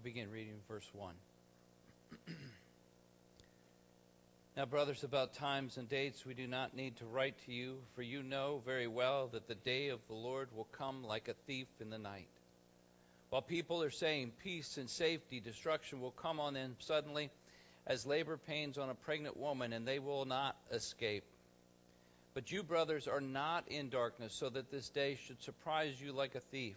We'll begin reading verse 1. now, brothers, about times and dates we do not need to write to you, for you know very well that the day of the Lord will come like a thief in the night. While people are saying peace and safety, destruction will come on them suddenly as labor pains on a pregnant woman, and they will not escape. But you, brothers, are not in darkness, so that this day should surprise you like a thief.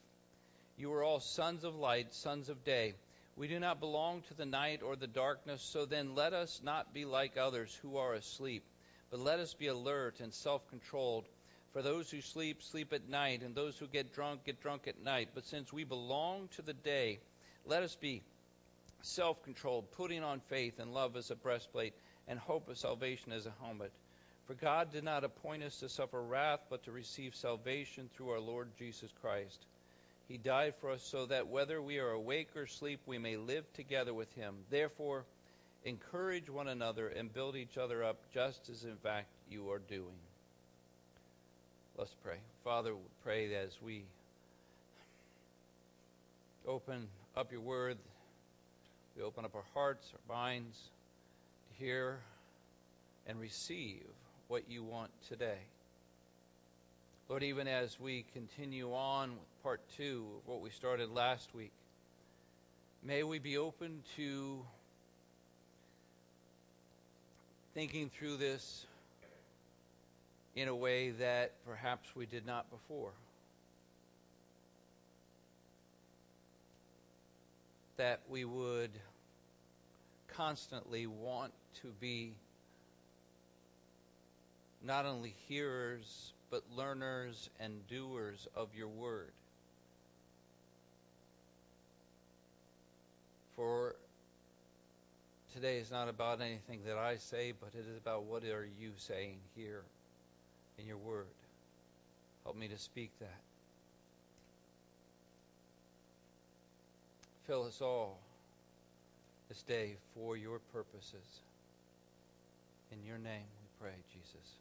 You are all sons of light, sons of day. We do not belong to the night or the darkness, so then let us not be like others who are asleep, but let us be alert and self controlled. For those who sleep, sleep at night, and those who get drunk, get drunk at night. But since we belong to the day, let us be self controlled, putting on faith and love as a breastplate, and hope of salvation as a helmet. For God did not appoint us to suffer wrath, but to receive salvation through our Lord Jesus Christ. He died for us so that whether we are awake or asleep, we may live together with him. Therefore, encourage one another and build each other up, just as in fact you are doing. Let's pray. Father, we pray as we open up your word, we open up our hearts, our minds to hear and receive what you want today. Lord, even as we continue on with part two of what we started last week, may we be open to thinking through this in a way that perhaps we did not before. That we would constantly want to be not only hearers, but learners and doers of your word. For today is not about anything that I say, but it is about what are you saying here in your word. Help me to speak that. Fill us all this day for your purposes. In your name we pray, Jesus.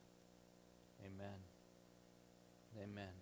Amen. Amen.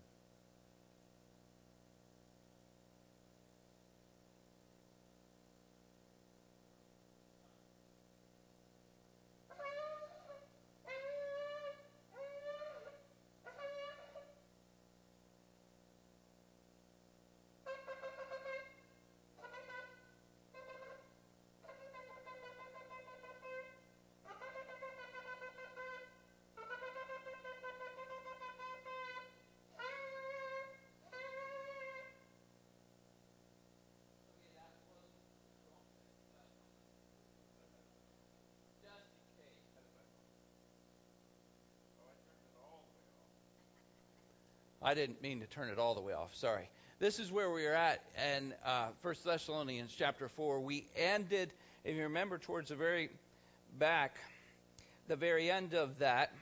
I didn't mean to turn it all the way off. Sorry. This is where we are at in uh, 1 Thessalonians chapter 4. We ended, if you remember, towards the very back, the very end of that,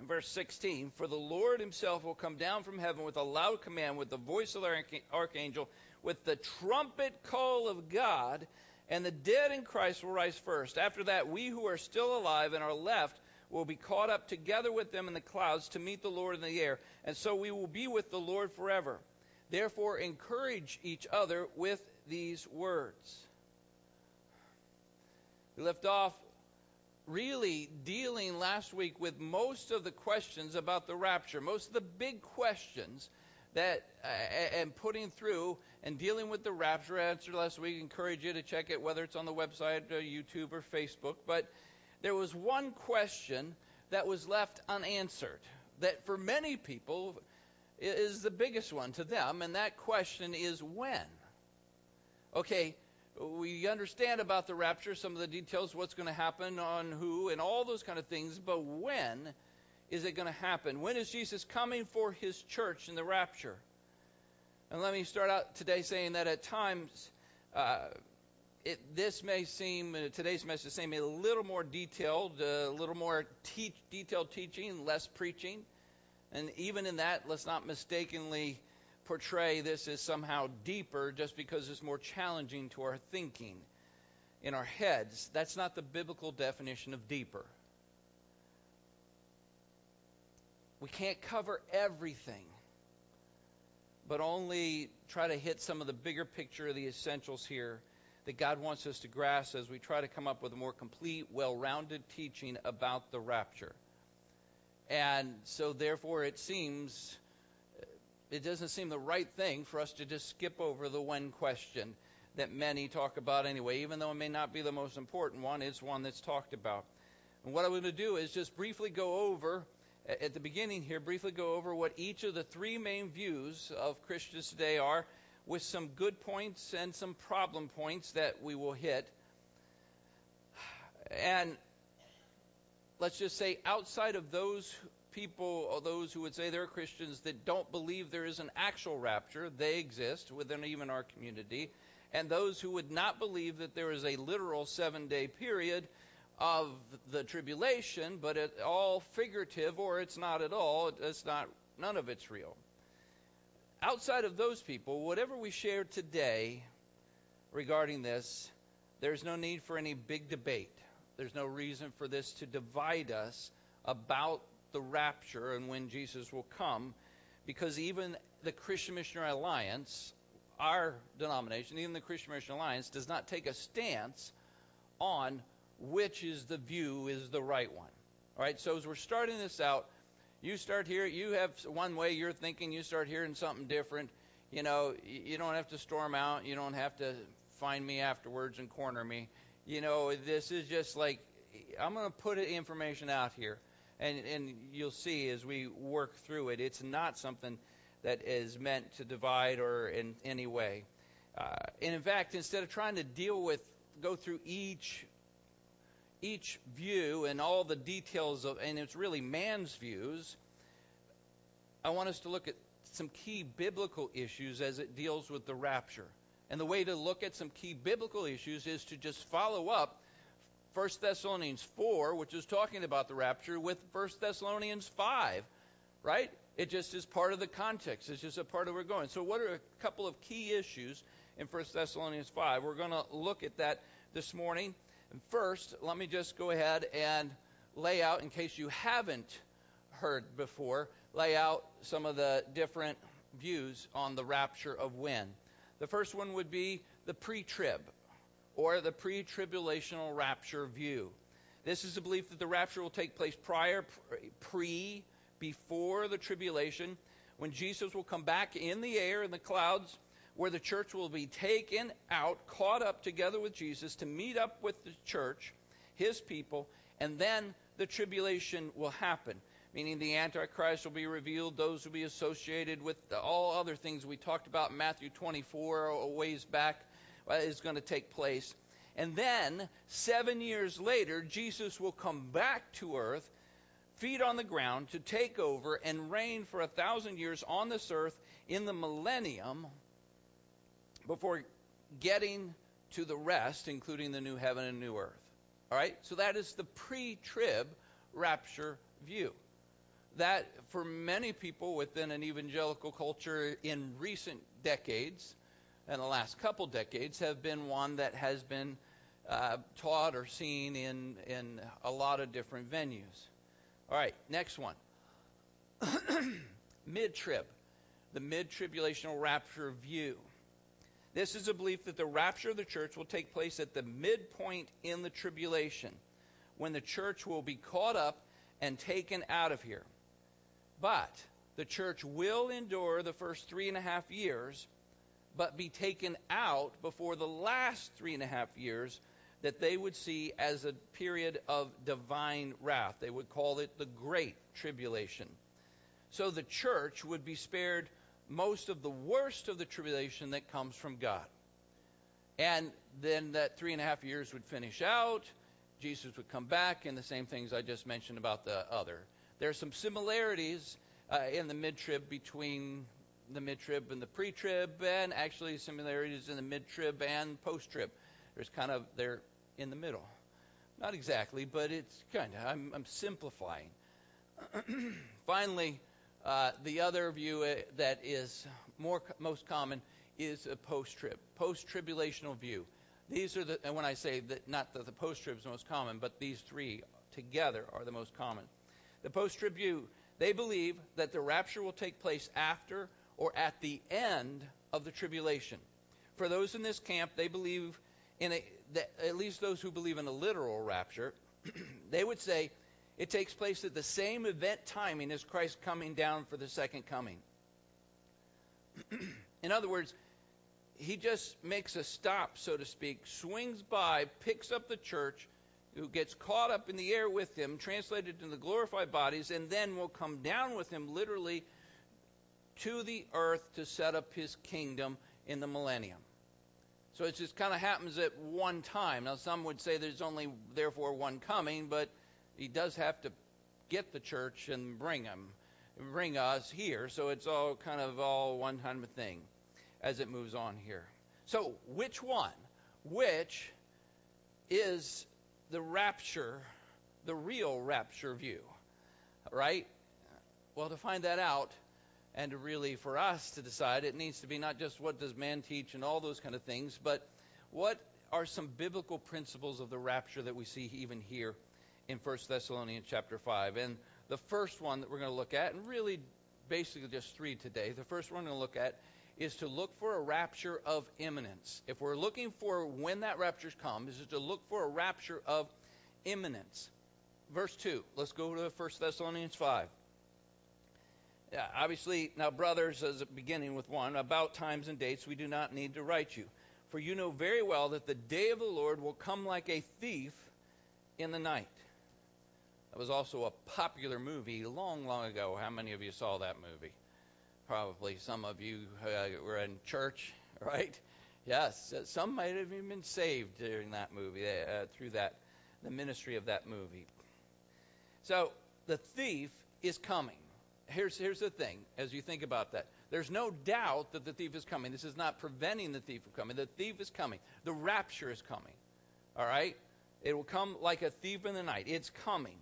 verse 16 For the Lord himself will come down from heaven with a loud command, with the voice of the archangel, with the trumpet call of God, and the dead in Christ will rise first. After that, we who are still alive and are left will be caught up together with them in the clouds to meet the Lord in the air, and so we will be with the Lord forever. Therefore, encourage each other with these words. We left off really dealing last week with most of the questions about the rapture, most of the big questions that uh, and putting through and dealing with the rapture answer last week encourage you to check it whether it's on the website or uh, youtube or facebook but there was one question that was left unanswered that for many people is the biggest one to them, and that question is when. Okay, we understand about the rapture, some of the details, what's going to happen on who, and all those kind of things, but when is it going to happen? When is Jesus coming for his church in the rapture? And let me start out today saying that at times, uh, it, this may seem, uh, today's message seem a little more detailed, uh, a little more teach, detailed teaching, less preaching. And even in that, let's not mistakenly portray this as somehow deeper just because it's more challenging to our thinking in our heads. That's not the biblical definition of deeper. We can't cover everything, but only try to hit some of the bigger picture of the essentials here that God wants us to grasp as we try to come up with a more complete, well rounded teaching about the rapture. And so, therefore, it seems, it doesn't seem the right thing for us to just skip over the when question that many talk about anyway, even though it may not be the most important one, it's one that's talked about. And what I'm going to do is just briefly go over, at the beginning here, briefly go over what each of the three main views of Christians today are, with some good points and some problem points that we will hit. And let's just say, outside of those people or those who would say they're Christians that don't believe there is an actual rapture, they exist within even our community. And those who would not believe that there is a literal seven day period of the tribulation, but it's all figurative or it's not at all, it's not, none of it's real. Outside of those people, whatever we share today regarding this, there's no need for any big debate. There's no reason for this to divide us about the rapture and when Jesus will come, because even the Christian Missionary Alliance, our denomination, even the Christian Missionary Alliance, does not take a stance on which is the view is the right one. All right, so as we're starting this out, you start here, you have one way you're thinking, you start hearing something different. You know, you don't have to storm out, you don't have to find me afterwards and corner me you know, this is just like I'm going to put information out here, and and you'll see as we work through it, it's not something that is meant to divide or in any way. Uh, and in fact, instead of trying to deal with, go through each each view and all the details of, and it's really man's views. I want us to look at some key biblical issues as it deals with the rapture. And the way to look at some key biblical issues is to just follow up 1 Thessalonians 4, which is talking about the rapture, with 1 Thessalonians 5, right? It just is part of the context. It's just a part of where we're going. So, what are a couple of key issues in 1 Thessalonians 5? We're going to look at that this morning. First, let me just go ahead and lay out, in case you haven't heard before, lay out some of the different views on the rapture of when. The first one would be the pre trib or the pre tribulational rapture view. This is the belief that the rapture will take place prior, pre, before the tribulation, when Jesus will come back in the air in the clouds, where the church will be taken out, caught up together with Jesus to meet up with the church, his people, and then the tribulation will happen meaning the Antichrist will be revealed, those will be associated with all other things we talked about in Matthew 24 a ways back uh, is going to take place. And then, seven years later, Jesus will come back to earth, feet on the ground, to take over and reign for a thousand years on this earth in the millennium before getting to the rest, including the new heaven and new earth. All right? So that is the pre trib rapture view that for many people within an evangelical culture in recent decades, and the last couple decades, have been one that has been uh, taught or seen in, in a lot of different venues. All right, next one. mid trib, the mid tribulational rapture view. This is a belief that the rapture of the church will take place at the midpoint in the tribulation, when the church will be caught up and taken out of here. But the church will endure the first three and a half years, but be taken out before the last three and a half years that they would see as a period of divine wrath. They would call it the Great Tribulation. So the church would be spared most of the worst of the tribulation that comes from God. And then that three and a half years would finish out. Jesus would come back, and the same things I just mentioned about the other. There are some similarities uh, in the mid trib between the mid trib and the pre trib, and actually similarities in the mid trib and post trib. There's kind of, they're in the middle. Not exactly, but it's kind of, I'm, I'm simplifying. Finally, uh, the other view uh, that is more most common is a post trib, post tribulational view. These are the, and when I say that, not that the post trib is most common, but these three together are the most common. The post trib view, they believe that the rapture will take place after or at the end of the tribulation. For those in this camp, they believe in a, the, at least those who believe in a literal rapture, they would say it takes place at the same event timing as Christ coming down for the second coming. in other words, he just makes a stop, so to speak, swings by, picks up the church, who gets caught up in the air with him, translated into the glorified bodies, and then will come down with him literally to the earth to set up his kingdom in the millennium. So it just kind of happens at one time. Now, some would say there's only, therefore, one coming, but he does have to get the church and bring them, bring us here. So it's all kind of all one kind of thing as it moves on here. So, which one? Which is the rapture, the real rapture view? Right? Well, to find that out, and really for us to decide it needs to be not just what does man teach and all those kind of things but what are some biblical principles of the rapture that we see even here in 1 thessalonians chapter 5 and the first one that we're going to look at and really basically just three today the first one we're going to look at is to look for a rapture of imminence if we're looking for when that rapture comes is to look for a rapture of imminence verse 2 let's go to 1 thessalonians 5 yeah, obviously, now, brothers, as beginning with one, about times and dates we do not need to write you. For you know very well that the day of the Lord will come like a thief in the night. That was also a popular movie long, long ago. How many of you saw that movie? Probably some of you uh, were in church, right? Yes, some might have even been saved during that movie, uh, through that, the ministry of that movie. So, the thief is coming here's, here's the thing as you think about that. There's no doubt that the thief is coming. This is not preventing the thief from coming. The thief is coming. The rapture is coming. All right? It will come like a thief in the night. It's coming.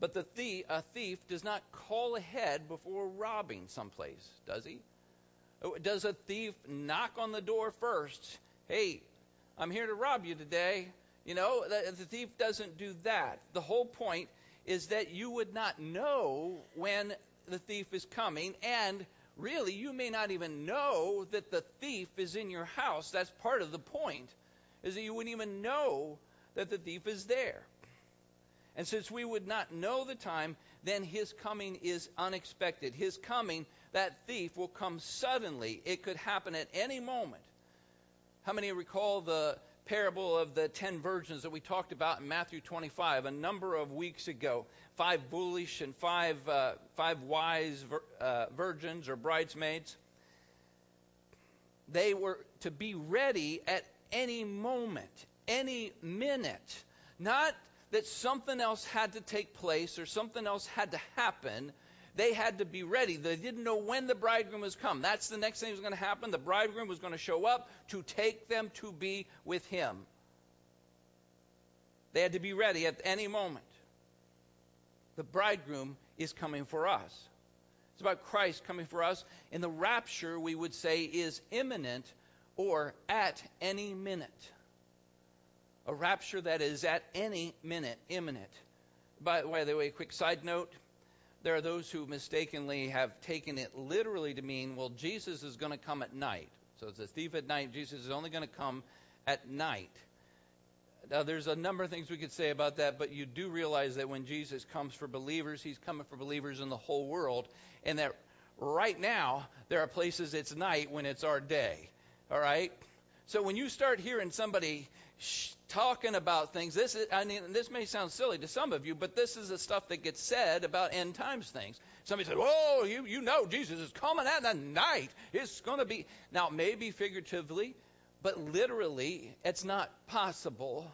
But the thief, a thief does not call ahead before robbing someplace, does he? Oh, does a thief knock on the door first? Hey, I'm here to rob you today. You know, the, the thief doesn't do that. The whole point is that you would not know when the thief is coming, and really, you may not even know that the thief is in your house. That's part of the point, is that you wouldn't even know that the thief is there. And since we would not know the time, then his coming is unexpected. His coming, that thief will come suddenly. It could happen at any moment. How many recall the parable of the ten virgins that we talked about in Matthew 25 a number of weeks ago. Five foolish and five, uh, five wise vir- uh, virgins or bridesmaids. They were to be ready at any moment, any minute. Not that something else had to take place or something else had to happen they had to be ready. They didn't know when the bridegroom was come. That's the next thing that was going to happen. The bridegroom was going to show up to take them to be with him. They had to be ready at any moment. The bridegroom is coming for us. It's about Christ coming for us. And the rapture, we would say, is imminent or at any minute. A rapture that is at any minute imminent. By the way, a quick side note there are those who mistakenly have taken it literally to mean, well, Jesus is going to come at night. So it's a thief at night. Jesus is only going to come at night. Now, there's a number of things we could say about that, but you do realize that when Jesus comes for believers, he's coming for believers in the whole world, and that right now there are places it's night when it's our day. All right? So when you start hearing somebody talking about things. This is, I mean, this may sound silly to some of you, but this is the stuff that gets said about end times things. Somebody said, "Oh, you you know Jesus is coming at the night. It's going to be now maybe figuratively, but literally, it's not possible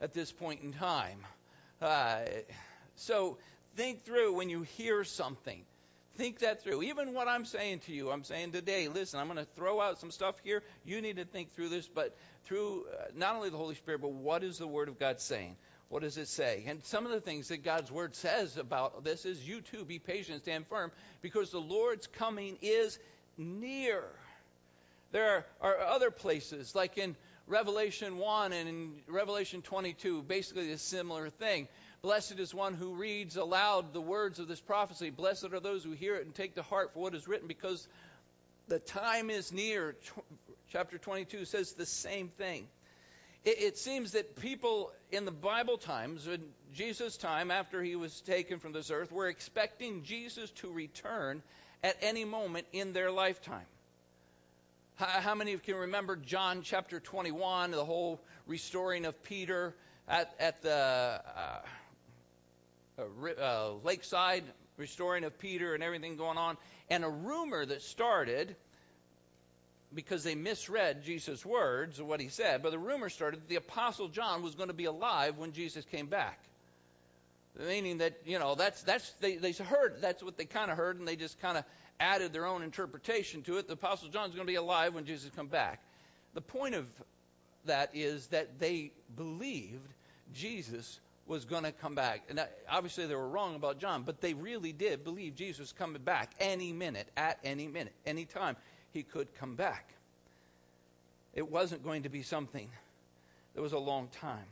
at this point in time. Uh, so think through when you hear something. Think that through. Even what I'm saying to you, I'm saying today, listen, I'm going to throw out some stuff here. You need to think through this, but through uh, not only the Holy Spirit, but what is the Word of God saying? What does it say? And some of the things that God's Word says about this is you too be patient, stand firm, because the Lord's coming is near. There are, are other places, like in Revelation 1 and in Revelation 22, basically a similar thing. Blessed is one who reads aloud the words of this prophecy. Blessed are those who hear it and take to heart for what is written, because the time is near chapter 22 says the same thing. it, it seems that people in the Bible times, in Jesus' time, after he was taken from this earth, were expecting Jesus to return at any moment in their lifetime. How, many of you can remember John chapter 21, the whole restoring of Peter at, at the uh, uh, lakeside, restoring of Peter and everything going on, and a rumor that started because they misread Jesus' words of what he said, but the rumor started that the Apostle John was going to be alive when Jesus came back. Meaning that, you know, that's, that's they, they heard, that's what they kind of heard, and they just kind of added their own interpretation to it. The Apostle John's going to be alive when Jesus comes back. The point of that is that they believed Jesus was going to come back. And obviously they were wrong about John, but they really did believe Jesus was coming back any minute, at any minute, any time he could come back. It wasn't going to be something that was a long time.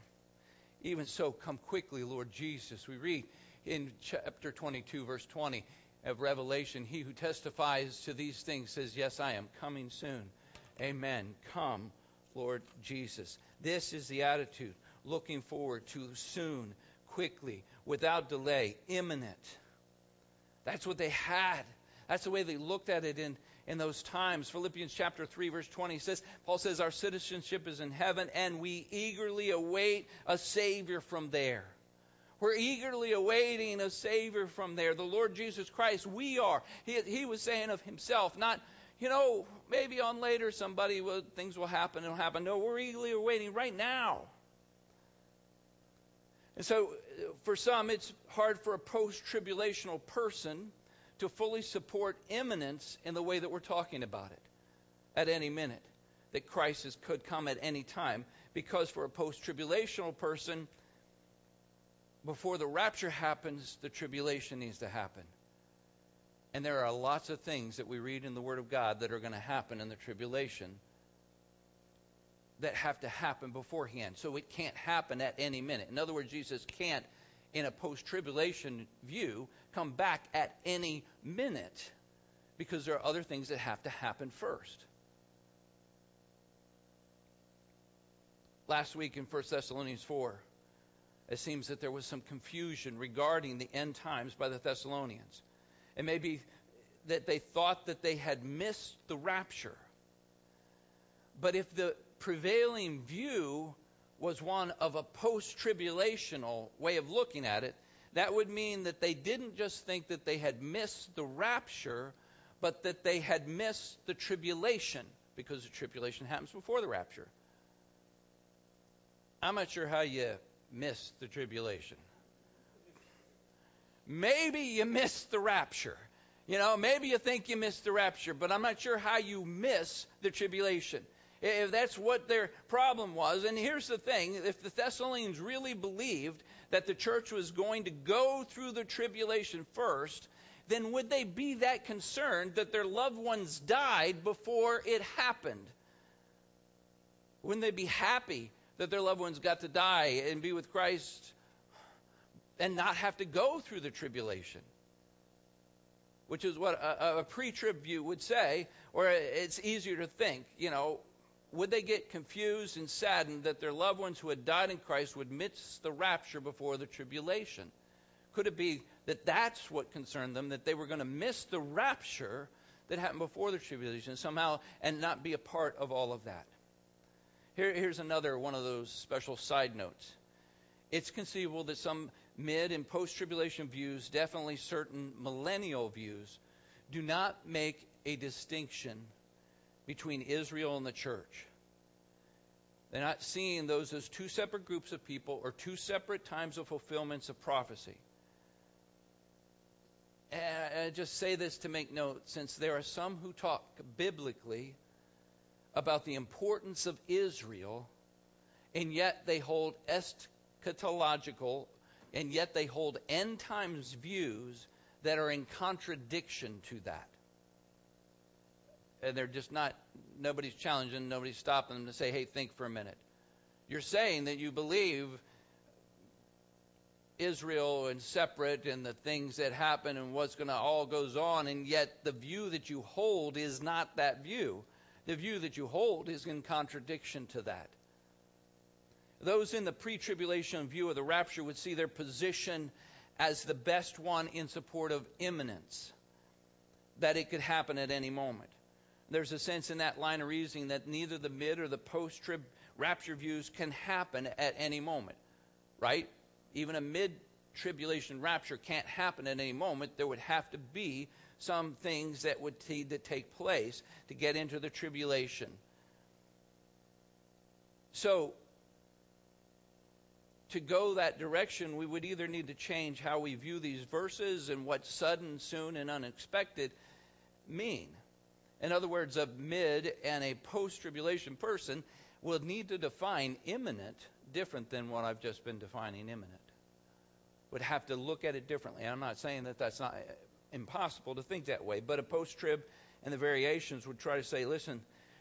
Even so, come quickly, Lord Jesus. We read in chapter 22, verse 20 of Revelation, He who testifies to these things says, Yes, I am coming soon. Amen. Come, Lord Jesus. This is the attitude looking forward to soon, quickly, without delay, imminent. That's what they had. That's the way they looked at it in in those times. Philippians chapter 3 verse 20 says, Paul says, our citizenship is in heaven and we eagerly await a Savior from there. We're eagerly awaiting a Savior from there, the Lord Jesus Christ. We are. He, he was saying of himself, not, you know, maybe on later somebody will, things will happen, it'll happen. No, we're eagerly awaiting right now. And so, uh, for some, it's hard for a post tribulational person to fully support imminence in the way that we're talking about it at any minute, that crisis could come at any time. Because for a post tribulational person, before the rapture happens, the tribulation needs to happen. And there are lots of things that we read in the Word of God that are going to happen in the tribulation that have to happen beforehand. So it can't happen at any minute. In other words, Jesus can't, in a post tribulation view, come back at any minute because there are other things that have to happen first. Last week in 1 Thessalonians 4, it seems that there was some confusion regarding the end times by the Thessalonians. It may be that they thought that they had missed the rapture. But if the prevailing view was one of a post tribulational way of looking at it, that would mean that they didn't just think that they had missed the rapture, but that they had missed the tribulation, because the tribulation happens before the rapture. I'm not sure how you miss the tribulation. Maybe you missed the rapture. You know, maybe you think you missed the rapture, but I'm not sure how you miss the tribulation. If that's what their problem was, and here's the thing if the Thessalonians really believed that the church was going to go through the tribulation first, then would they be that concerned that their loved ones died before it happened? Wouldn't they be happy that their loved ones got to die and be with Christ and not have to go through the tribulation? Which is what a, a pre trib view would say, or it's easier to think, you know, would they get confused and saddened that their loved ones who had died in Christ would miss the rapture before the tribulation? Could it be that that's what concerned them, that they were going to miss the rapture that happened before the tribulation somehow and not be a part of all of that? Here, here's another one of those special side notes. It's conceivable that some mid and post tribulation views, definitely certain millennial views, do not make a distinction between Israel and the church. They're not seeing those as two separate groups of people or two separate times of fulfillments of prophecy. And I just say this to make note, since there are some who talk biblically about the importance of Israel, and yet they hold eschatological, and yet they hold end times views that are in contradiction to that and they're just not nobody's challenging, nobody's stopping them to say, "Hey, think for a minute." You're saying that you believe Israel and separate and the things that happen and what's going to all goes on, and yet the view that you hold is not that view. The view that you hold is in contradiction to that. Those in the pre tribulation view of the rapture would see their position as the best one in support of imminence, that it could happen at any moment. There's a sense in that line of reasoning that neither the mid or the post trib rapture views can happen at any moment, right? Even a mid tribulation rapture can't happen at any moment. There would have to be some things that would need to take place to get into the tribulation. So, to go that direction, we would either need to change how we view these verses and what sudden, soon, and unexpected mean. In other words, a mid and a post tribulation person will need to define imminent different than what I've just been defining imminent. Would have to look at it differently. I'm not saying that that's not uh, impossible to think that way, but a post trib and the variations would try to say, listen,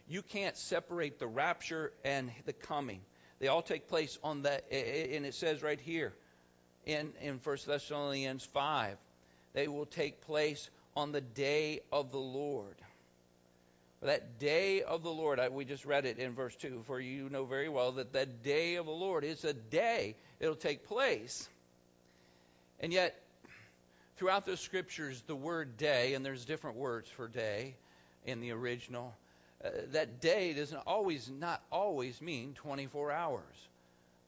you can't separate the rapture and the coming. They all take place on that, and it says right here in, in 1 Thessalonians 5, they will take place on the day of the Lord. That day of the Lord, we just read it in verse 2, for you know very well that that day of the Lord is a day. It'll take place. And yet, throughout the scriptures, the word day, and there's different words for day in the original, uh, that day doesn't always, not always mean 24 hours,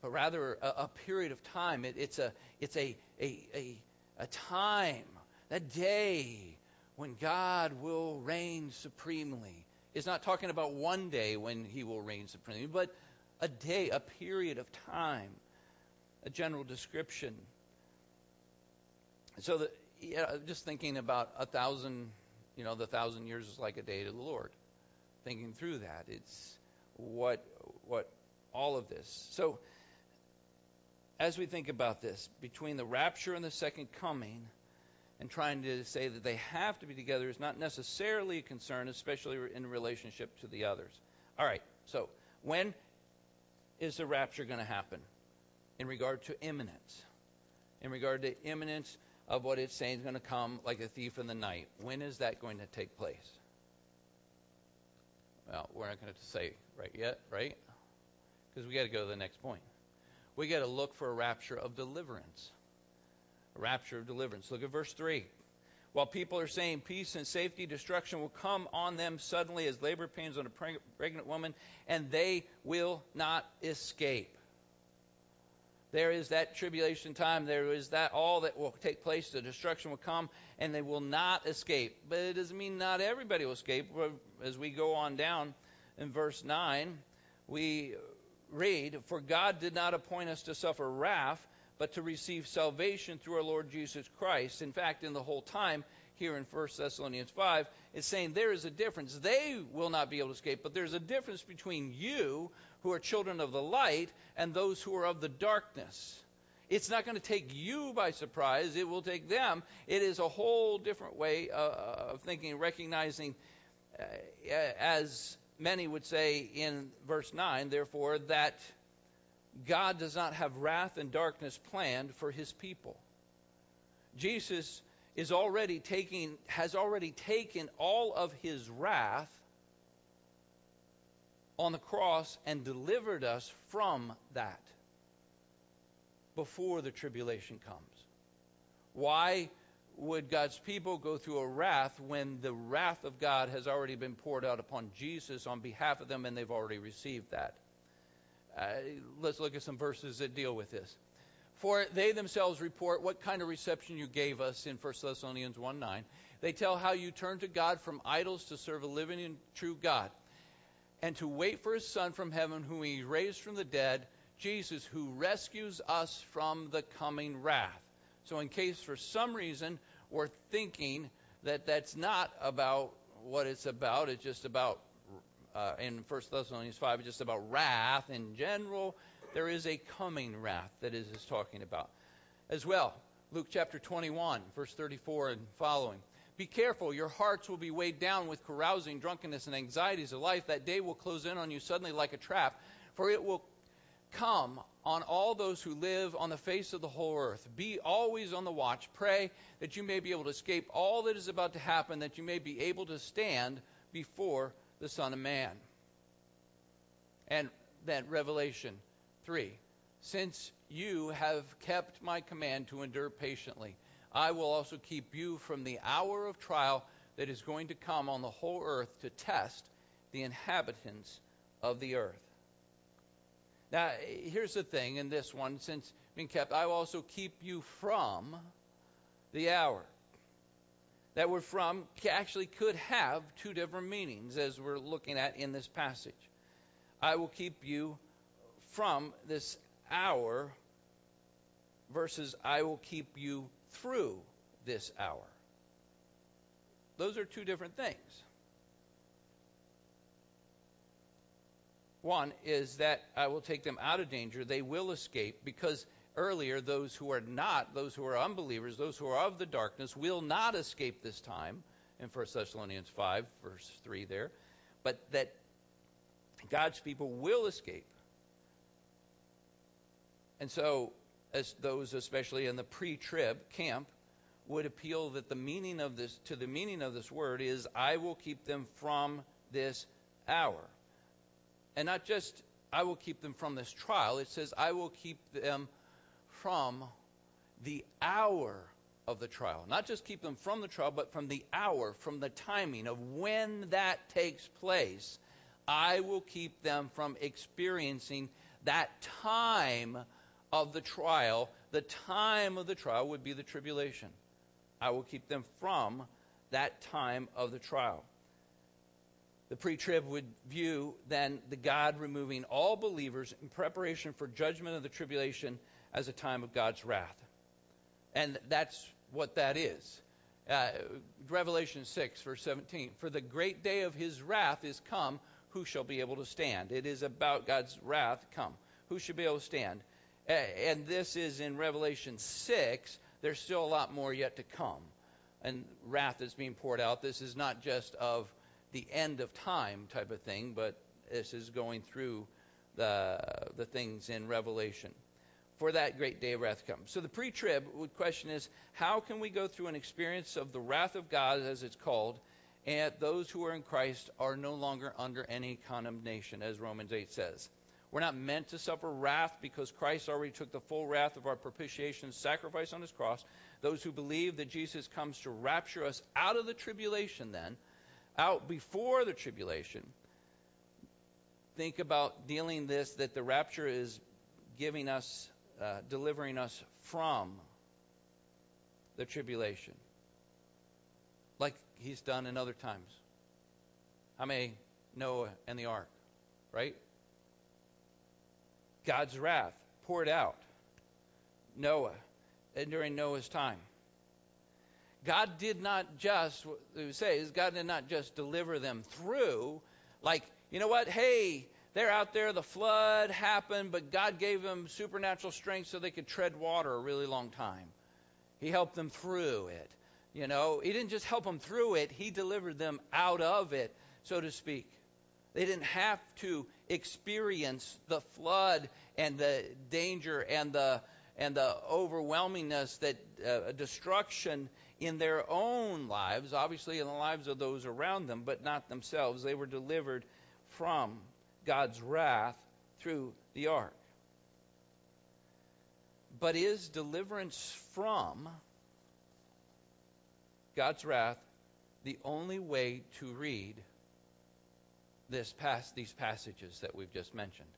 but rather a, a period of time. It, it's a, it's a, a, a, a time, a day when God will reign supremely. It's not talking about one day when he will reign supremely, but a day, a period of time, a general description. So, the, yeah, just thinking about a thousand, you know, the thousand years is like a day to the Lord thinking through that. It's what what all of this. So as we think about this, between the rapture and the second coming, and trying to say that they have to be together is not necessarily a concern, especially in relationship to the others. All right, so when is the rapture going to happen? In regard to imminence. In regard to imminence of what it's saying is going to come like a thief in the night. When is that going to take place? Well, we're not going to say right yet, right? Because we got to go to the next point. We got to look for a rapture of deliverance. Rapture of deliverance. Look at verse 3. While people are saying peace and safety, destruction will come on them suddenly as labor pains on a pregnant woman, and they will not escape. There is that tribulation time. There is that all that will take place. The destruction will come, and they will not escape. But it doesn't mean not everybody will escape. As we go on down in verse 9, we read, For God did not appoint us to suffer wrath, but to receive salvation through our Lord Jesus Christ. In fact, in the whole time, here in 1 Thessalonians 5, it's saying there is a difference. They will not be able to escape, but there's a difference between you who are children of the light and those who are of the darkness. It's not going to take you by surprise, it will take them. It is a whole different way uh, of thinking, recognizing, uh, as many would say in verse 9, therefore, that God does not have wrath and darkness planned for his people. Jesus is already taking has already taken all of his wrath on the cross and delivered us from that before the tribulation comes. Why would God's people go through a wrath when the wrath of God has already been poured out upon Jesus on behalf of them and they've already received that? Uh, let's look at some verses that deal with this. For they themselves report what kind of reception you gave us in 1 Thessalonians 1 9. They tell how you turned to God from idols to serve a living and true God and to wait for his Son from heaven, whom he raised from the dead, Jesus, who rescues us from the coming wrath. So, in case for some reason we're thinking that that's not about what it's about, it's just about, uh, in 1 Thessalonians 5, just about wrath in general, there is a coming wrath that is is, talking about. As well, Luke chapter 21, verse 34 and following. Be careful, your hearts will be weighed down with carousing, drunkenness, and anxieties of life. That day will close in on you suddenly like a trap, for it will come on all those who live on the face of the whole earth. Be always on the watch. Pray that you may be able to escape all that is about to happen, that you may be able to stand before the Son of Man. And then Revelation 3. Since you have kept my command to endure patiently, I will also keep you from the hour of trial that is going to come on the whole earth to test the inhabitants of the earth. Now, here's the thing in this one since being kept, I will also keep you from the hour. That word from actually could have two different meanings as we're looking at in this passage. I will keep you from this hour versus I will keep you through this hour. Those are two different things. One is that I will take them out of danger. They will escape because earlier, those who are not, those who are unbelievers, those who are of the darkness, will not escape this time in 1 Thessalonians 5, verse 3 there. But that God's people will escape. And so, as those especially in the pre-trib camp would appeal that the meaning of this to the meaning of this word is I will keep them from this hour. And not just I will keep them from this trial, it says I will keep them from the hour of the trial. Not just keep them from the trial, but from the hour, from the timing of when that takes place. I will keep them from experiencing that time of the trial. The time of the trial would be the tribulation. I will keep them from that time of the trial. The pre trib would view then the God removing all believers in preparation for judgment of the tribulation as a time of God's wrath. And that's what that is. Uh, Revelation 6, verse 17. For the great day of his wrath is come. Who shall be able to stand? It is about God's wrath come. Who should be able to stand? And this is in Revelation 6. There's still a lot more yet to come. And wrath is being poured out. This is not just of the end of time type of thing, but this is going through the, the things in Revelation for that great day of wrath comes. So the pre-trib question is, how can we go through an experience of the wrath of God, as it's called, and those who are in Christ are no longer under any condemnation, as Romans 8 says. We're not meant to suffer wrath because Christ already took the full wrath of our propitiation sacrifice on his cross. Those who believe that Jesus comes to rapture us out of the tribulation, then, out before the tribulation, think about dealing this that the rapture is giving us uh, delivering us from the tribulation, like he's done in other times. How many Noah and the ark, right? God's wrath poured out. Noah, and during Noah's time. God did not just, we say, is God did not just deliver them through, like, you know what, hey, they're out there, the flood happened, but God gave them supernatural strength so they could tread water a really long time. He helped them through it. You know, He didn't just help them through it, He delivered them out of it, so to speak. They didn't have to experience the flood and the danger and the and the overwhelmingness that uh, destruction in their own lives, obviously in the lives of those around them, but not themselves. They were delivered from God's wrath through the ark. But is deliverance from God's wrath the only way to read this past, these passages that we've just mentioned?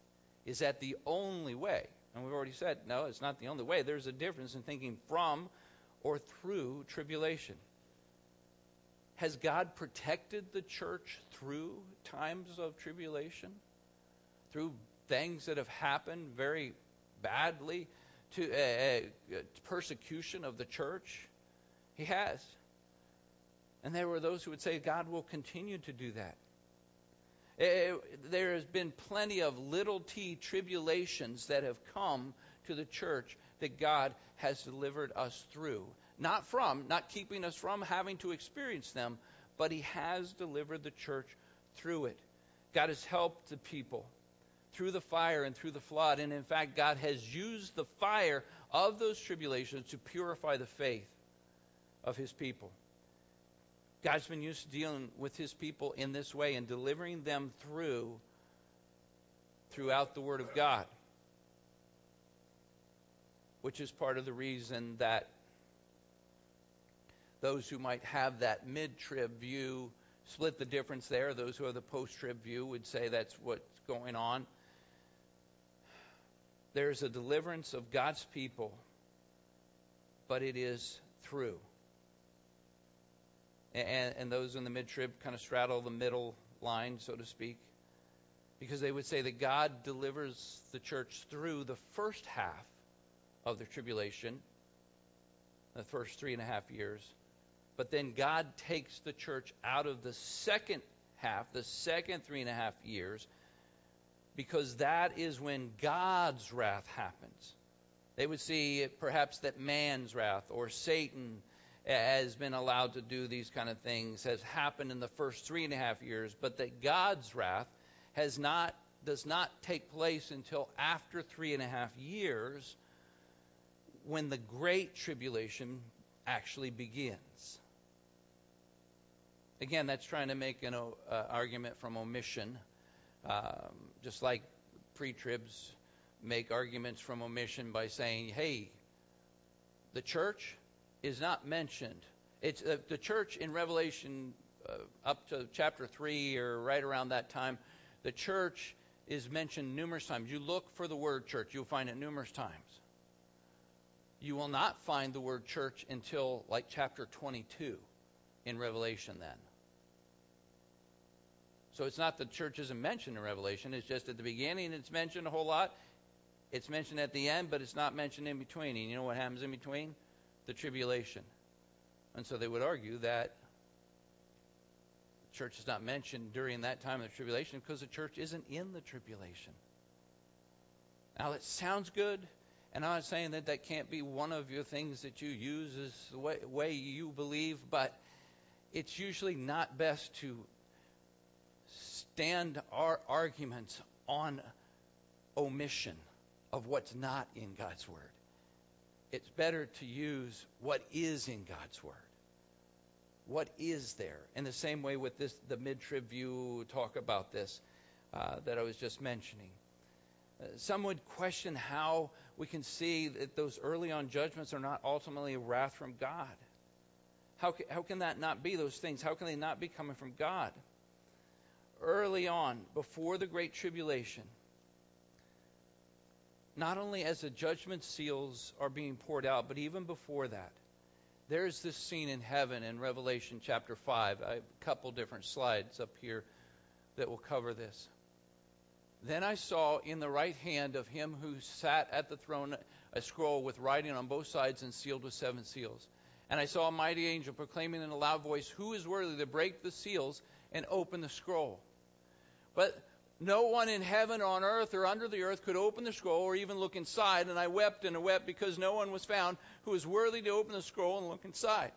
Is that the only way? And we've already said, no, it's not the only way. There's a difference in thinking from or through tribulation. Has God protected the church through times of tribulation? Through things that have happened very badly to uh, uh, persecution of the church? He has. And there were those who would say God will continue to do that. Uh, there has been plenty of little t tribulations that have come to the church that God has delivered us through. Not from, not keeping us from having to experience them, but He has delivered the church through it. God has helped the people through the fire and through the flood. And in fact, God has used the fire of those tribulations to purify the faith of his people. God's been used to dealing with his people in this way and delivering them through throughout the Word of God. which is part of the reason that those who might have that mid trib view split the difference there. Those who have the post trib view would say that's what's going on. There's a deliverance of God's people, but it is through. And, and those in the mid trib kind of straddle the middle line, so to speak, because they would say that God delivers the church through the first half of the tribulation, the first three and a half years. But then God takes the church out of the second half, the second three and a half years, because that is when God's wrath happens. They would see perhaps that man's wrath or Satan has been allowed to do these kind of things has happened in the first three and a half years, but that God's wrath has not does not take place until after three and a half years when the great tribulation actually begins. Again, that's trying to make an uh, argument from omission, um, just like pre-tribs make arguments from omission by saying, "Hey, the church is not mentioned. It's uh, the church in Revelation uh, up to chapter three or right around that time. The church is mentioned numerous times. You look for the word church, you'll find it numerous times. You will not find the word church until like chapter 22 in Revelation then. So it's not the church isn't mentioned in Revelation. It's just at the beginning it's mentioned a whole lot. It's mentioned at the end, but it's not mentioned in between. And you know what happens in between? the tribulation. And so they would argue that the church is not mentioned during that time of the tribulation because the church isn't in the tribulation. Now, it sounds good, and I'm not saying that that can't be one of your things that you use as the way, way you believe, but it's usually not best to stand our arguments on omission of what's not in God's Word it's better to use what is in God's Word. What is there? In the same way with this, the mid-trib view talk about this uh, that I was just mentioning. Uh, some would question how we can see that those early on judgments are not ultimately wrath from God. How, how can that not be those things? How can they not be coming from God? Early on, before the Great Tribulation, not only as the judgment seals are being poured out, but even before that. There's this scene in heaven in Revelation chapter 5. I have a couple different slides up here that will cover this. Then I saw in the right hand of him who sat at the throne a scroll with writing on both sides and sealed with seven seals. And I saw a mighty angel proclaiming in a loud voice, Who is worthy to break the seals and open the scroll? But no one in heaven, on earth, or under the earth could open the scroll or even look inside. And I wept and I wept because no one was found who was worthy to open the scroll and look inside.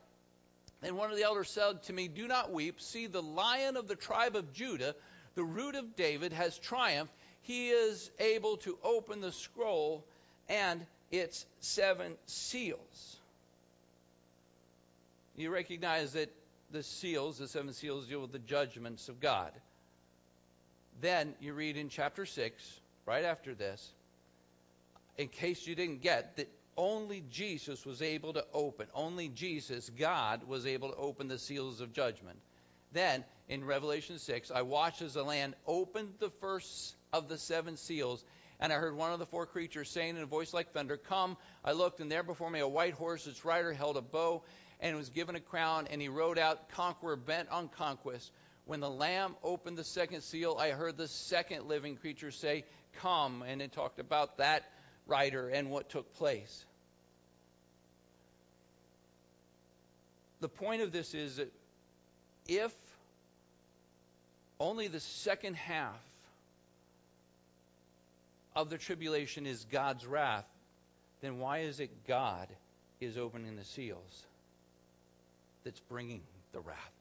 And one of the elders said to me, Do not weep. See, the lion of the tribe of Judah, the root of David, has triumphed. He is able to open the scroll and its seven seals. You recognize that the seals, the seven seals, deal with the judgments of God. Then you read in chapter 6, right after this, in case you didn't get that only Jesus was able to open, only Jesus, God, was able to open the seals of judgment. Then in Revelation 6, I watched as the Lamb opened the first of the seven seals, and I heard one of the four creatures saying in a voice like thunder, Come. I looked, and there before me a white horse, its rider held a bow, and was given a crown, and he rode out conqueror bent on conquest. When the Lamb opened the second seal, I heard the second living creature say, Come. And it talked about that rider and what took place. The point of this is that if only the second half of the tribulation is God's wrath, then why is it God is opening the seals that's bringing the wrath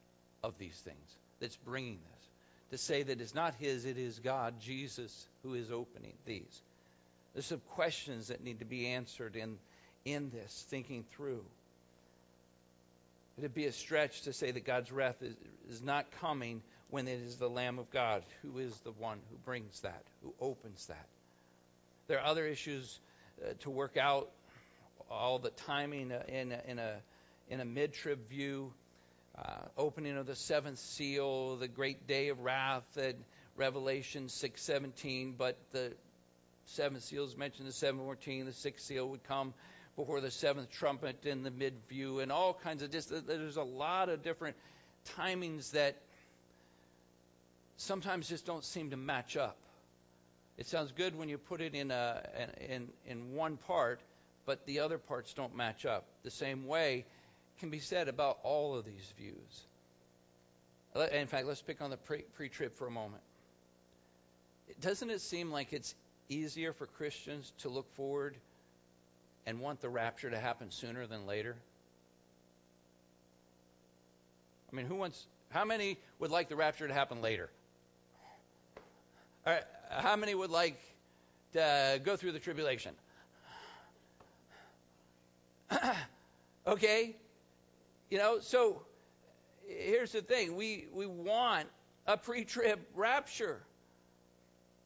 of these things? That's bringing this. To say that it's not His, it is God, Jesus, who is opening these. There's some questions that need to be answered in, in this, thinking through. It'd be a stretch to say that God's wrath is, is not coming when it is the Lamb of God who is the one who brings that, who opens that. There are other issues uh, to work out all the timing in a, in a in a mid-trib view, uh, opening of the seventh seal, the great day of wrath at Revelation 6:17, but the seventh seal is mentioned in 7:14. The sixth seal would come before the seventh trumpet in the mid view, and all kinds of just there's a lot of different timings that sometimes just don't seem to match up. It sounds good when you put it in a in in one part, but the other parts don't match up. The same way can be said about all of these views. In fact, let's pick on the pre trib for a moment. Doesn't it seem like it's easier for Christians to look forward and want the rapture to happen sooner than later? I mean, who wants, how many would like the rapture to happen later? All right, how many would like to go through the tribulation? okay, you know, so here's the thing: we we want a pre-trib rapture.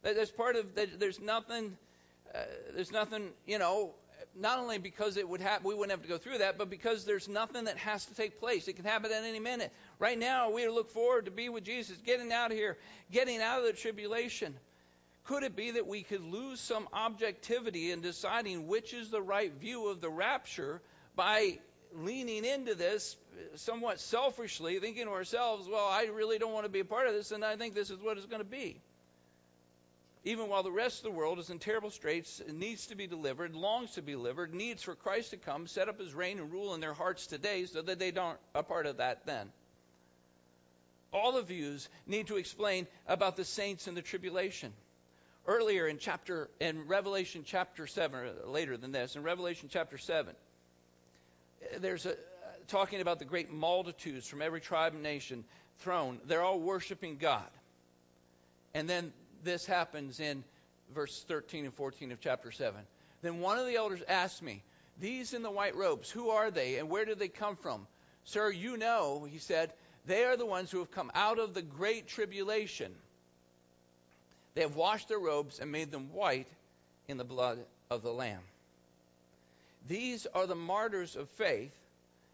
That's part of. There's nothing. Uh, there's nothing. You know, not only because it would happen, we wouldn't have to go through that, but because there's nothing that has to take place. It can happen at any minute. Right now, we look forward to be with Jesus, getting out of here, getting out of the tribulation. Could it be that we could lose some objectivity in deciding which is the right view of the rapture by leaning into this somewhat selfishly, thinking to ourselves, well, I really don't want to be a part of this, and I think this is what it's going to be? even while the rest of the world is in terrible straits, needs to be delivered, longs to be delivered, needs for Christ to come, set up his reign and rule in their hearts today so that they don't a part of that then. All the views need to explain about the saints in the tribulation. Earlier in chapter in Revelation chapter 7 later than this, in Revelation chapter 7, there's a talking about the great multitudes from every tribe and nation throne. They're all worshiping God. And then this happens in verse 13 and 14 of chapter 7. Then one of the elders asked me, These in the white robes, who are they and where did they come from? Sir, you know, he said, they are the ones who have come out of the great tribulation. They have washed their robes and made them white in the blood of the Lamb. These are the martyrs of faith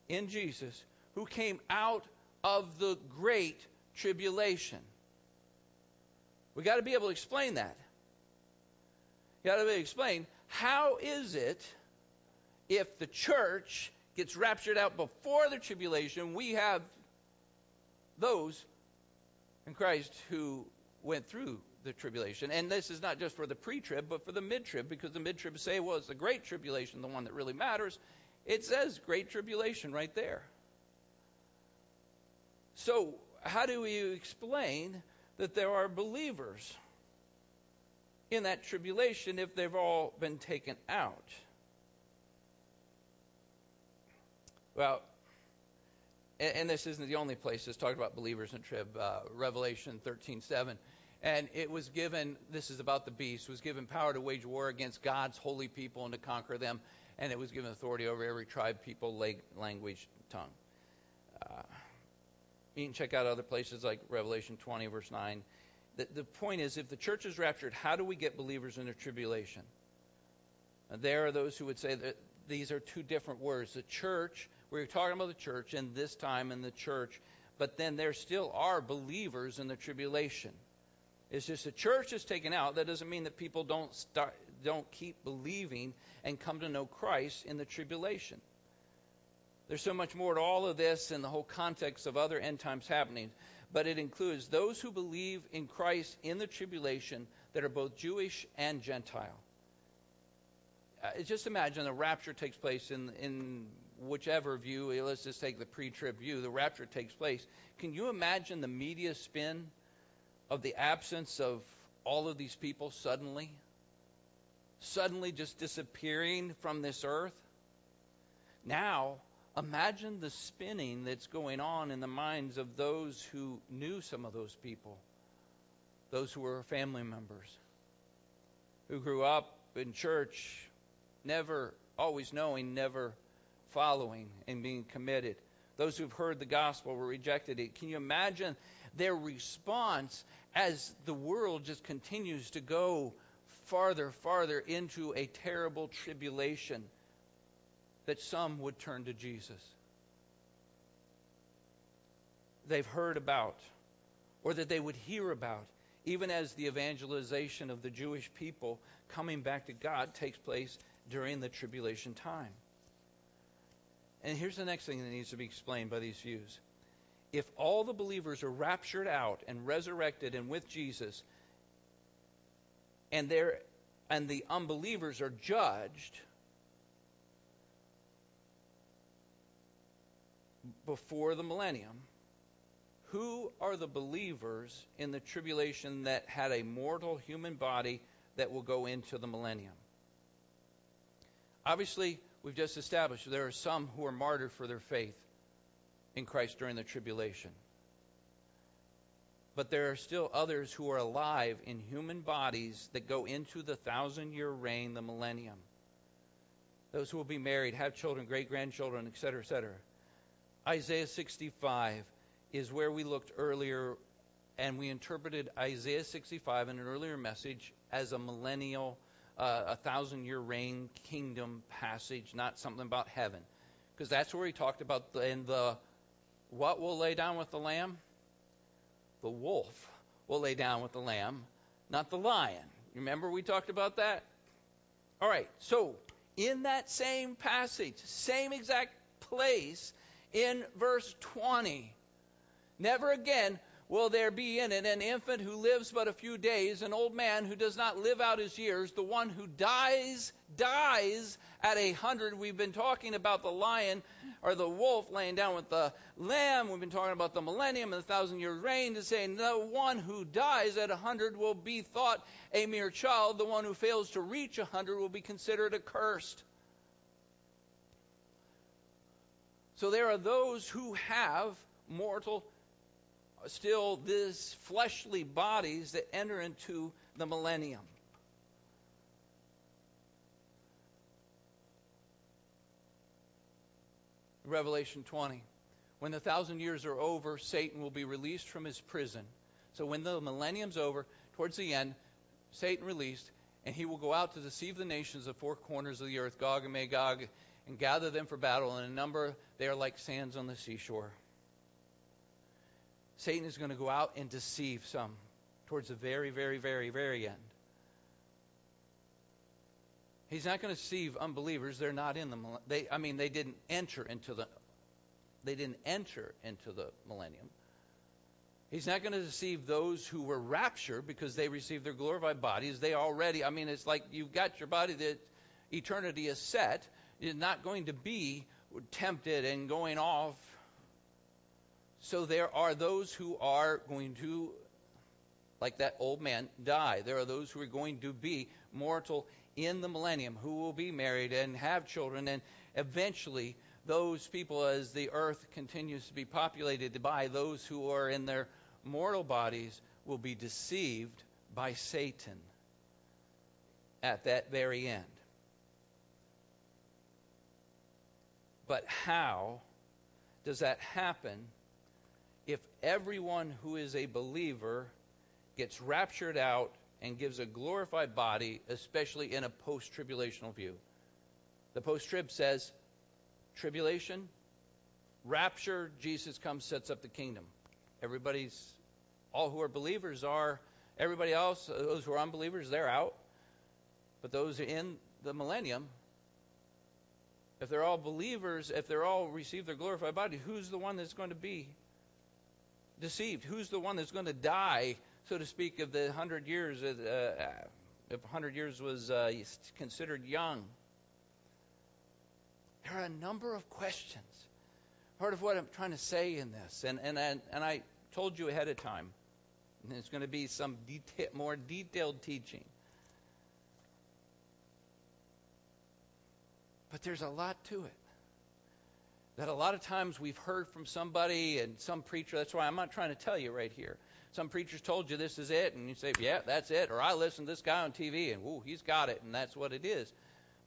in Jesus who came out of the great tribulation. We got to be able to explain that. You got to be able to explain how is it if the church gets raptured out before the tribulation, we have those in Christ who went through the tribulation. And this is not just for the pre trib, but for the mid trib, because the mid trib say, well, it's the great tribulation, the one that really matters. It says great tribulation right there. So, how do we explain that there are believers in that tribulation if they've all been taken out. Well, and, this isn't the only place that's talked about believers in trib. Uh, Revelation 13:7, and it was given. This is about the beast. Was given power to wage war against God's holy people and to conquer them, and it was given authority over every tribe, people, language, tongue. Uh, you can check out other places like Revelation 20, verse 9. The, the point is, if the church is raptured, how do we get believers in a tribulation? And there are those who would say that these are two different words. The church, we're talking about the church, and this time in the church, but then there still are believers in the tribulation. It's just the church is taken out. That doesn't mean that people don't start, don't keep believing and come to know Christ in the tribulation. There's so much more to all of this and the whole context of other end times happening, but it includes those who believe in Christ in the tribulation that are both Jewish and Gentile. Uh, just imagine the rapture takes place in, in whichever view, let's just take the pre trib view, the rapture takes place. Can you imagine the media spin of the absence of all of these people suddenly? Suddenly just disappearing from this earth? Now, Imagine the spinning that's going on in the minds of those who knew some of those people, those who were family members, who grew up in church, never, always knowing, never following and being committed. Those who've heard the gospel were rejected it. Can you imagine their response as the world just continues to go farther, farther into a terrible tribulation? that some would turn to Jesus. They've heard about, or that they would hear about, even as the evangelization of the Jewish people coming back to God takes place during the tribulation time. And here's the next thing that needs to be explained by these views. If all the believers are raptured out and resurrected and with Jesus, and they and the unbelievers are judged before the millennium, who are the believers in the tribulation that had a mortal human body that will go into the millennium? Obviously, we've just established there are some who are martyred for their faith in Christ during the tribulation. But there are still others who are alive in human bodies that go into the thousand year reign, the millennium. Those who will be married, have children, great grandchildren, etc., etc. Isaiah 65 is where we looked earlier, and we interpreted Isaiah 65 in an earlier message as a millennial, uh, a thousand year reign kingdom passage, not something about heaven. Because that's where he talked about the, in the what will lay down with the lamb? The wolf will lay down with the lamb, not the lion. Remember we talked about that? All right, so in that same passage, same exact place, in verse 20, never again will there be in it an infant who lives but a few days, an old man who does not live out his years, the one who dies, dies at a hundred. We've been talking about the lion or the wolf laying down with the lamb. We've been talking about the millennium and the thousand year reign to say the one who dies at a hundred will be thought a mere child. The one who fails to reach a hundred will be considered accursed. So there are those who have mortal still these fleshly bodies that enter into the millennium. Revelation 20. When the thousand years are over, Satan will be released from his prison. So when the millennium's over, towards the end, Satan released, and he will go out to deceive the nations of four corners of the earth, Gog and Magog, and gather them for battle. And a number, they are like sands on the seashore. Satan is going to go out and deceive some towards the very, very, very, very end. He's not going to deceive unbelievers. They're not in the they I mean they didn't enter into the they didn't enter into the millennium. He's not going to deceive those who were raptured because they received their glorified bodies. They already I mean it's like you've got your body that eternity is set. You're not going to be tempted and going off so there are those who are going to, like that old man, die. There are those who are going to be mortal in the millennium, who will be married and have children, and eventually those people, as the earth continues to be populated by those who are in their mortal bodies, will be deceived by Satan at that very end. But how does that happen if everyone who is a believer gets raptured out and gives a glorified body, especially in a post tribulational view. The post trib says tribulation, rapture, Jesus comes, sets up the kingdom. Everybody's, all who are believers are, everybody else, those who are unbelievers, they're out. But those in the millennium, if they're all believers, if they're all receive their glorified body, who's the one that's going to be deceived? Who's the one that's going to die, so to speak, of the hundred years? Uh, uh if hundred years was uh, considered young, there are a number of questions. Part of what I'm trying to say in this, and and and, and I told you ahead of time, it's going to be some deta- more detailed teaching. But there's a lot to it that a lot of times we've heard from somebody and some preacher. That's why I'm not trying to tell you right here. Some preachers told you this is it, and you say, yeah, that's it. Or I listened to this guy on TV, and ooh, he's got it, and that's what it is.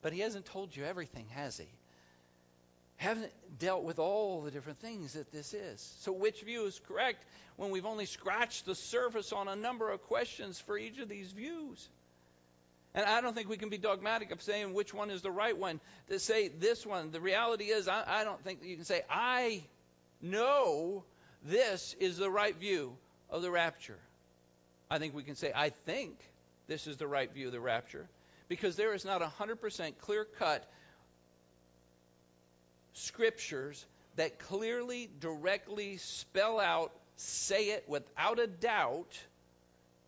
But he hasn't told you everything, has he? Haven't dealt with all the different things that this is. So, which view is correct when we've only scratched the surface on a number of questions for each of these views? And I don't think we can be dogmatic of saying which one is the right one. To say this one, the reality is, I, I don't think you can say, I know this is the right view of the rapture. I think we can say, I think this is the right view of the rapture. Because there is not 100% clear cut scriptures that clearly, directly spell out, say it without a doubt,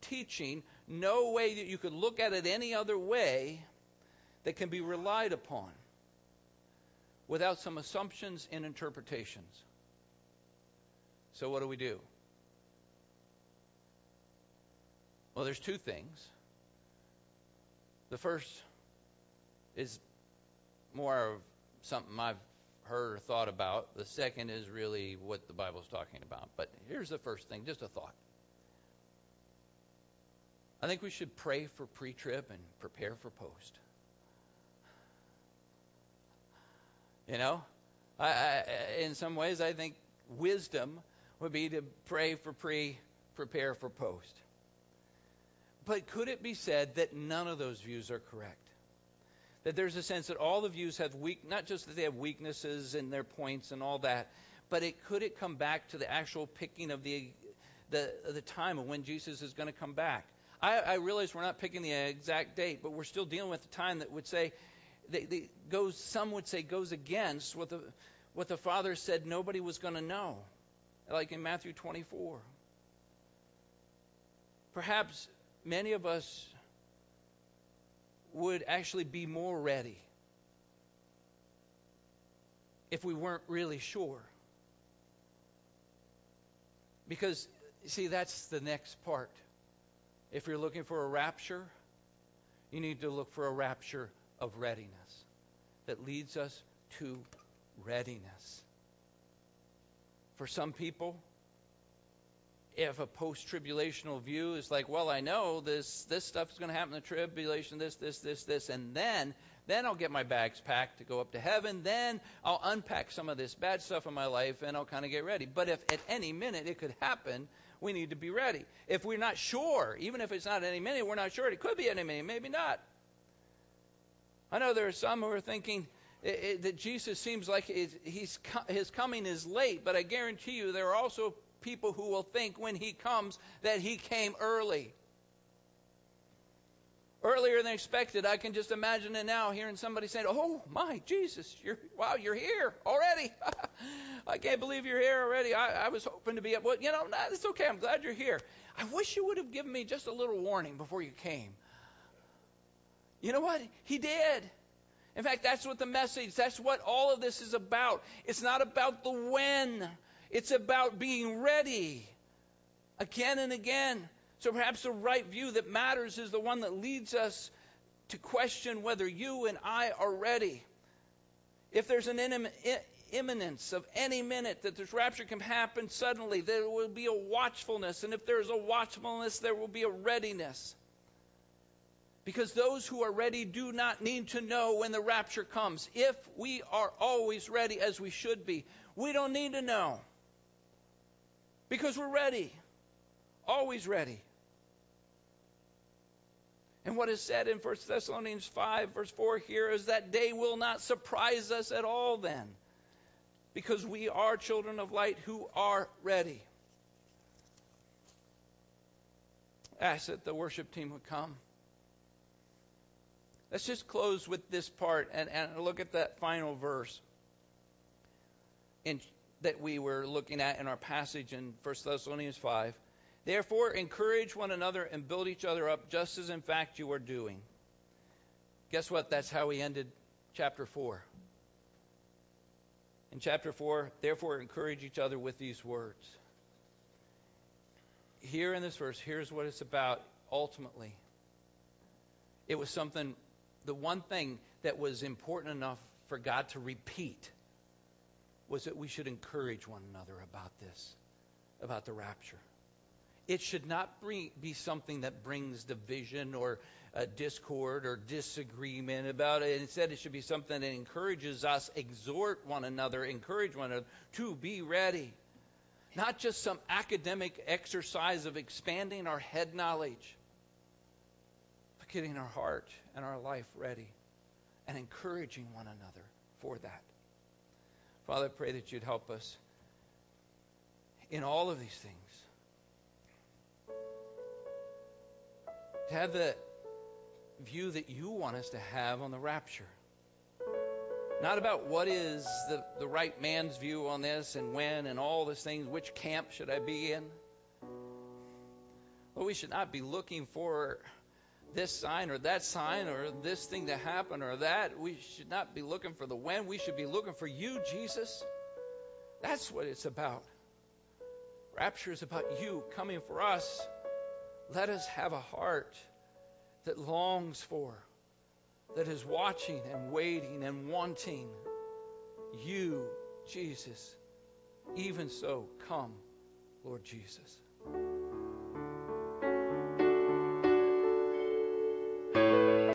teaching, no way that you could look at it any other way that can be relied upon without some assumptions and interpretations. So, what do we do? Well, there's two things. The first is more of something I've heard or thought about. The second is really what the Bible's talking about. But here's the first thing, just a thought. I think we should pray for pre trib and prepare for post. You know, I, I, in some ways, I think wisdom would be to pray for pre, prepare for post. But could it be said that none of those views are correct? That there's a sense that all the views have weak, not just that they have weaknesses in their points and all that, but it could it come back to the actual picking of the the the time of when Jesus is going to come back? I, I realize we're not picking the exact date, but we're still dealing with the time that would say they goes. Some would say goes against what the what the Father said nobody was going to know, like in Matthew 24. Perhaps many of us would actually be more ready if we weren't really sure. Because, see, that's the next part. If you're looking for a rapture, you need to look for a rapture of readiness that leads us to readiness. For some people, if a post-tribulational view is like, well, I know this this stuff is going to happen in the tribulation, this, this, this, this, and then then I'll get my bags packed to go up to heaven. Then I'll unpack some of this bad stuff in my life and I'll kind of get ready. But if at any minute it could happen, we need to be ready. If we're not sure, even if it's not any minute, we're not sure. It could be any minute, maybe not. I know there are some who are thinking it, it, that Jesus seems like he's, his coming is late, but I guarantee you there are also people who will think when he comes that he came early. Earlier than expected, I can just imagine it now, hearing somebody saying, "Oh my Jesus, you're wow, you're here already! I can't believe you're here already. I, I was hoping to be up. Well, you know, nah, it's okay. I'm glad you're here. I wish you would have given me just a little warning before you came. You know what? He did. In fact, that's what the message, that's what all of this is about. It's not about the when. It's about being ready again and again. So perhaps the right view that matters is the one that leads us to question whether you and I are ready. If there's an imminence of any minute that this rapture can happen suddenly, there will be a watchfulness. And if there's a watchfulness, there will be a readiness. Because those who are ready do not need to know when the rapture comes. If we are always ready as we should be, we don't need to know. Because we're ready. Always ready. And what is said in 1 Thessalonians 5, verse 4 here is that day will not surprise us at all then. Because we are children of light who are ready. Ask that the worship team would come. Let's just close with this part and, and look at that final verse. In that we were looking at in our passage in 1 Thessalonians 5. Therefore, encourage one another and build each other up, just as in fact you are doing. Guess what? That's how we ended chapter 4. In chapter 4, therefore, encourage each other with these words. Here in this verse, here's what it's about ultimately. It was something, the one thing that was important enough for God to repeat was that we should encourage one another about this, about the rapture. It should not be something that brings division or uh, discord or disagreement about it. Instead, it should be something that encourages us, exhort one another, encourage one another to be ready. Not just some academic exercise of expanding our head knowledge. But getting our heart and our life ready and encouraging one another for that. Father, I pray that you'd help us in all of these things to have the view that you want us to have on the rapture. Not about what is the, the right man's view on this and when and all these things, which camp should I be in. But we should not be looking for this sign or that sign or this thing to happen or that. We should not be looking for the when. We should be looking for you, Jesus. That's what it's about. Rapture is about you coming for us. Let us have a heart that longs for, that is watching and waiting and wanting you, Jesus. Even so, come, Lord Jesus.